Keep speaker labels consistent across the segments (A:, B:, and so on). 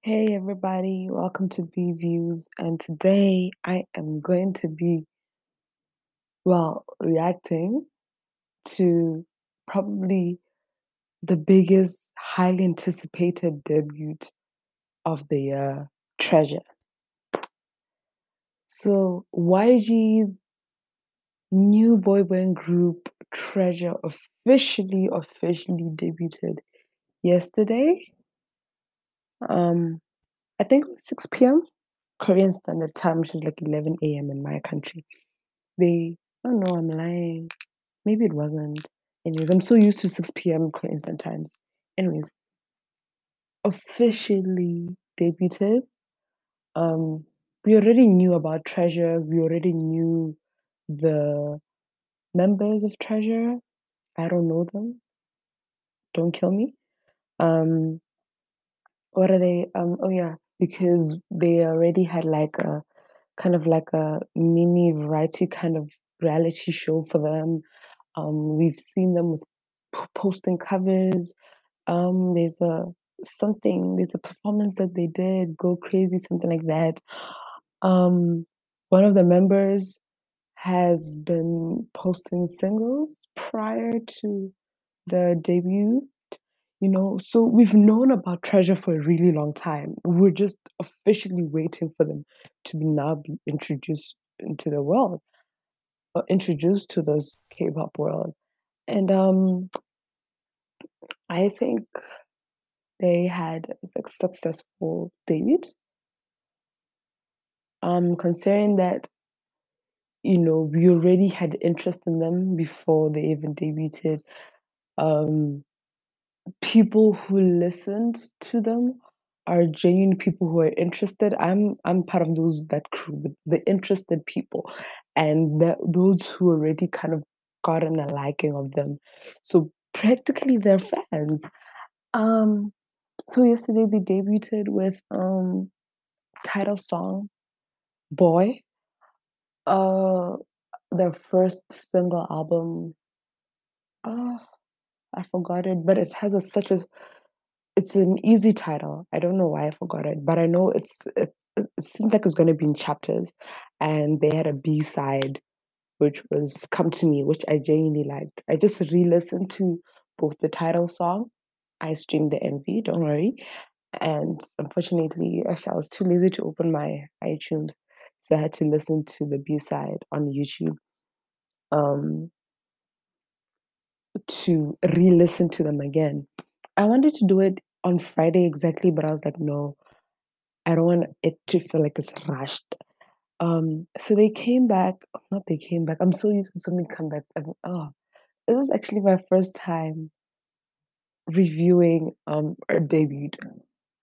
A: Hey everybody, welcome to B Views, and today I am going to be, well, reacting to probably the biggest, highly anticipated debut of the year, Treasure. So, YG's new boy band group, Treasure, officially, officially debuted yesterday. Um, I think it was 6 p.m. Korean Standard Time, which is like 11 a.m. in my country. They, oh no, I'm lying. Maybe it wasn't. Anyways, I'm so used to 6 p.m. Korean Standard Times. Anyways, officially debuted. Um, we already knew about Treasure. We already knew the members of Treasure. I don't know them. Don't kill me. Um, what are they? Um, oh yeah, because they already had like a kind of like a mini variety kind of reality show for them. Um, we've seen them with p- posting covers. Um, there's a something, there's a performance that they did, Go Crazy, something like that. Um, one of the members has been posting singles prior to the debut you know so we've known about treasure for a really long time. We're just officially waiting for them to be now be introduced into the world or introduced to this k-pop world. And um i think they had a successful debut um considering that you know we already had interest in them before they even debuted um people who listened to them are genuine people who are interested. I'm I'm part of those that crew, the, interested people, and those who already kind of gotten a liking of them. So practically they're fans. Um, so yesterday they debuted with um title song "Boy," uh, their first single album. Oh, I forgot it, but it has a such a It's an easy title. I don't know why I forgot it, but I know it's it, it seemed like it's going to be in chapters, and they had a B side which was "Come to Me," which I genuinely liked. I just re-listened to both the title song. I streamed the MV. Don't worry, and unfortunately, actually, I was too lazy to open my iTunes, so I had to listen to the B side on YouTube. Um, to re-listen to them again. I wanted to do it on Friday exactly, but I was like, no, I don't want it to feel like it's rushed. Um, so they came back, not they came back. I'm so used to so many comebacks. I oh, this is actually my first time reviewing um a debut.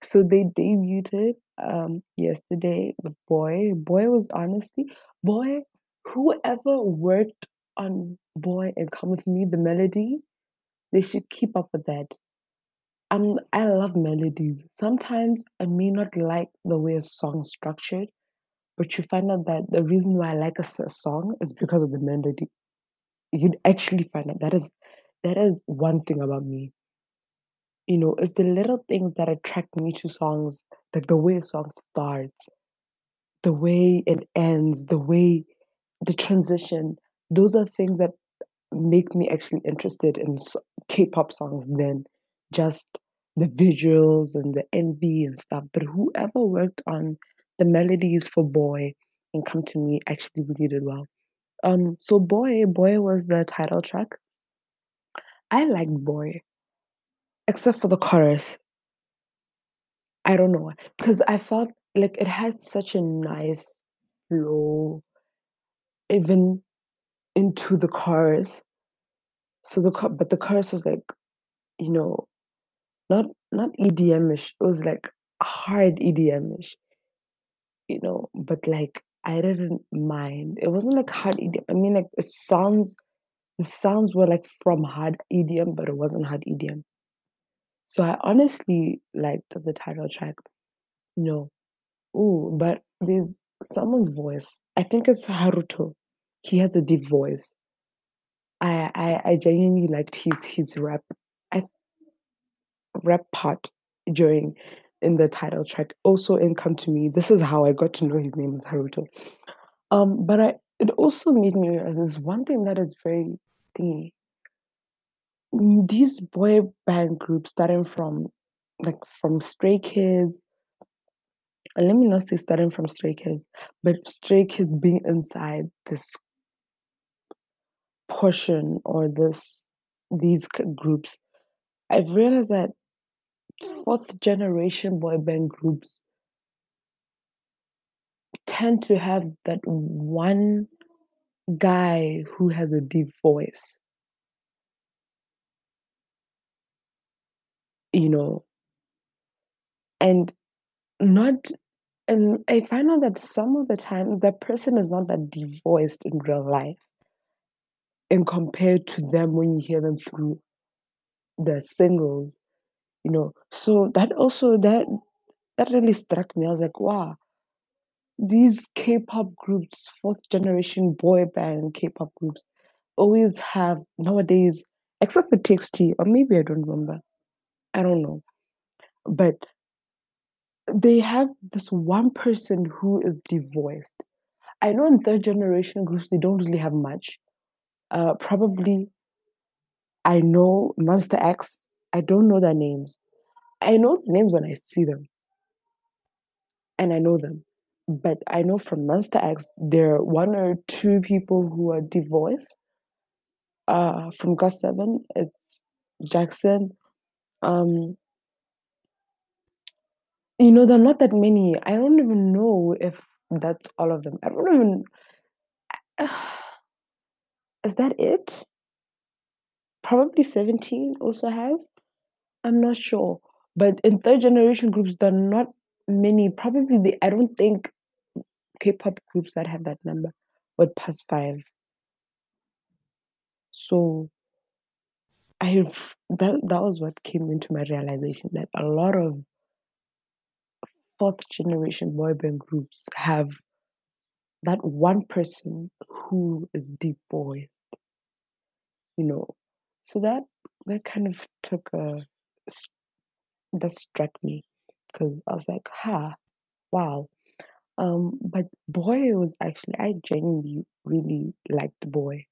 A: So they debuted um yesterday with Boy. Boy was honestly Boy, whoever worked on Boy and Come With Me, the melody, they should keep up with that. Um, I love melodies. Sometimes I may not like the way a song's structured, but you find out that the reason why I like a song is because of the melody. You'd actually find out that is that is one thing about me. You know, it's the little things that attract me to songs, like the way a song starts, the way it ends, the way the transition. Those are things that make me actually interested in K-pop songs than just the visuals and the MV and stuff. But whoever worked on the melodies for Boy and Come to Me actually really did well. Um, so Boy, Boy was the title track. I liked Boy, except for the chorus. I don't know because I felt like it had such a nice flow, even into the chorus. So the but the chorus was like you know not not EDM-ish. It was like hard EDM-ish, you know, but like I didn't mind. It wasn't like hard EDM. I mean like it sounds the sounds were like from hard EDM, but it wasn't hard EDM. So I honestly liked the title track. Know, ooh, but there's someone's voice. I think it's Haruto. He has a deep voice. I I, I genuinely liked his his rap. I rap part during in the title track also in Come to Me. This is how I got to know his name is Haruto. Um, but I it also made me realize there's one thing that is very thingy. Mm, These boy band groups starting from like from Stray Kids, let me not say starting from Stray Kids, but Stray Kids being inside this portion or this these groups. I've realized that fourth generation boy band groups tend to have that one guy who has a deep voice, you know, and not and I find out that some of the times that person is not that deep voiced in real life and compared to them when you hear them through the singles, you know. So that also that that really struck me. I was like, wow, these K-pop groups, fourth generation boy band K-pop groups, always have nowadays, except for TXT, or maybe I don't remember. I don't know. But they have this one person who is devoiced. I know in third generation groups they don't really have much. Uh, probably I know Monsta X. I don't know their names. I know the names when I see them, and I know them. But I know from Monsta X there are one or two people who are divorced. Uh, from GOT7, it's Jackson. Um, you know, there are not that many. I don't even know if that's all of them. I don't even. Is that it? Probably 17 also has. I'm not sure. But in third generation groups, there are not many. Probably the I don't think K-pop groups that have that number would pass five. So I've that that was what came into my realization that a lot of fourth generation boy band groups have that one person who is deep voiced, you know. So that that kind of took a that struck me because I was like, ha, wow. Um, but boy it was actually I genuinely really liked the boy.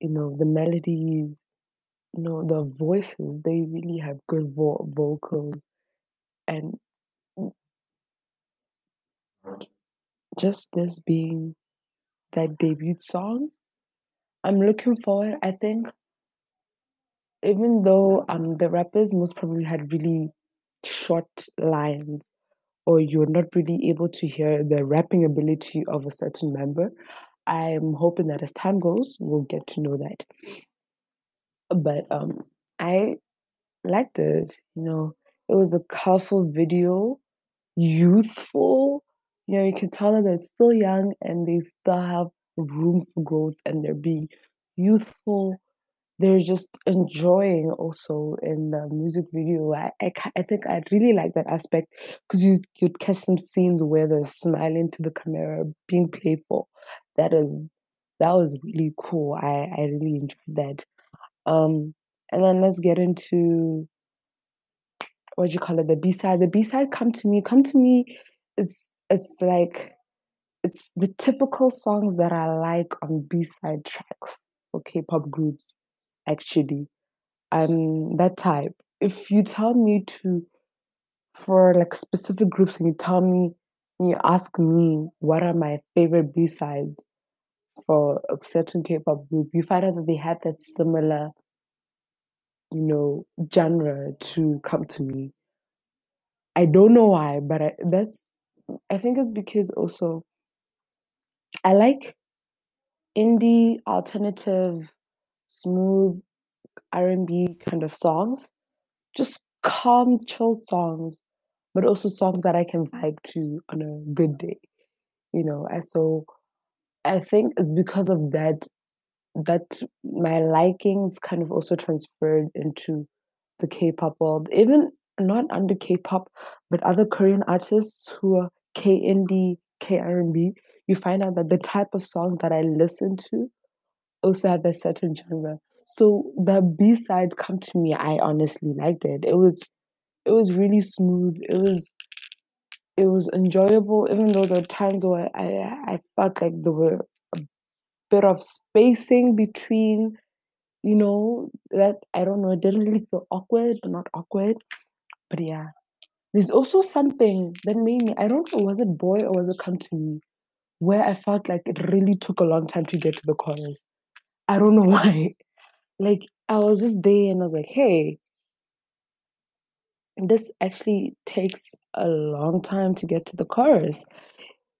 A: You know, the melodies, you know, the voices, they really have good vo- vocals and just this being that debut song, I'm looking forward. I think even though um the rappers most probably had really short lines or you're not really able to hear the rapping ability of a certain member, I'm hoping that as time goes, we'll get to know that. But um I liked it, you know. It was a colorful video, youthful. You know, you can tell that they're still young and they still have room for growth and they're being youthful. They're just enjoying also in the music video. I, I, I think I really like that aspect because you you'd catch some scenes where they're smiling to the camera, being playful. That is that was really cool. I, I really enjoyed that. Um, and then let's get into what do you call it? The B side. The B side, "Come to Me." "Come to Me" is it's like it's the typical songs that I like on B side tracks for K-pop groups. Actually, I'm that type. If you tell me to for like specific groups, and you tell me, you ask me what are my favorite B sides for a certain K-pop group, you find out that they have that similar, you know, genre to "Come to Me." I don't know why, but I, that's I think it's because also I like indie, alternative, smooth R&B kind of songs. Just calm, chill songs, but also songs that I can vibe to on a good day, you know. And so I think it's because of that that my likings kind of also transferred into the K-pop world. Even not under K-pop, but other Korean artists who are K-indie, K-R&B, you find out that the type of songs that I listen to also have a certain genre. So the B side come to me, I honestly liked it. It was it was really smooth. It was it was enjoyable, even though there were times where I I felt like there were a bit of spacing between, you know, that I don't know, it didn't really feel awkward, but not awkward. But yeah. There's also something that made me I don't know, was it Boy or was it Come to Me? Where I felt like it really took a long time to get to the chorus. I don't know why. Like, I was just there and I was like, "Hey" this actually takes a long time to get to the chorus.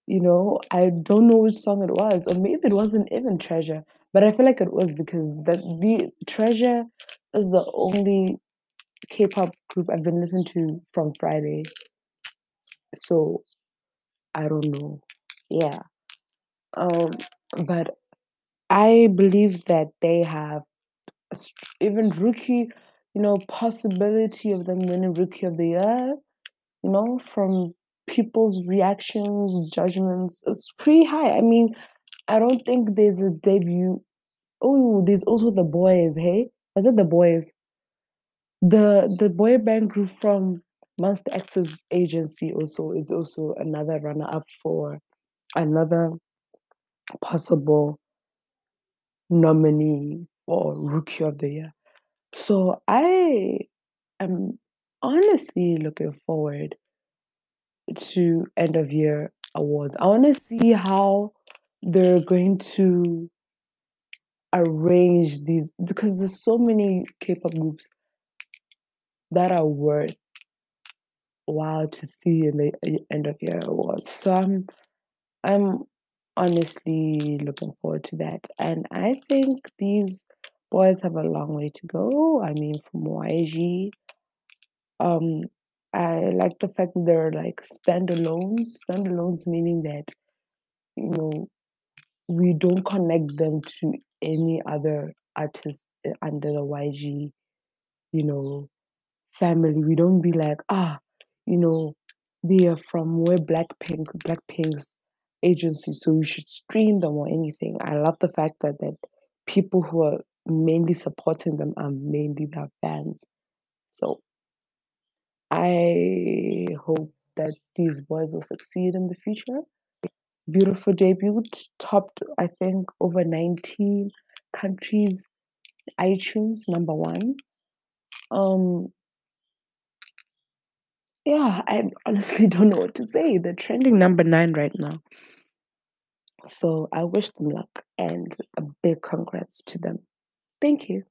A: You know, I don't know which song it was, or maybe it wasn't even Treasure, but I feel like it was because the the Treasure is the only K-pop group I've been listening to from Friday. So, I don't know. Yeah. Um, but I believe that they have even Rookie, you know, possibility of them winning Rookie of the Year, you know, from people's reactions, judgments, It's pretty high. I mean, I don't think there's a debut Oh, there's also The boys, hey? Was it The Boyz? The the boy band group from Monsta X's agency also is also another runner-up for another possible nominee for Rookie of the Year. So I am honestly looking forward to end of year awards. I wanna see how they're going to arrange these because there's so many K-pop groups that are worth while to see in the end of year awards. So I'm I'm honestly looking forward to that, and I think these boys have a long way to go. I mean, from YG, um, I like the fact that they're like standalones. Standalones meaning that, you know, we don't connect them to any other artist uh, under the YG, you know, family. We don't be like, "Ah, you know, they are from where Blackpink Blackpink's agency, so you should stream them or anything." I love the fact that that people who are mainly supporting them are mainly their fans. So I hope that these boys will succeed in the future. Beautiful debut, topped, I think, over 19 countries iTunes number 1. Um yeah, I honestly don't know what to say. They're trending number 9 right now. So I wish them luck and a big congrats to them. Thank you.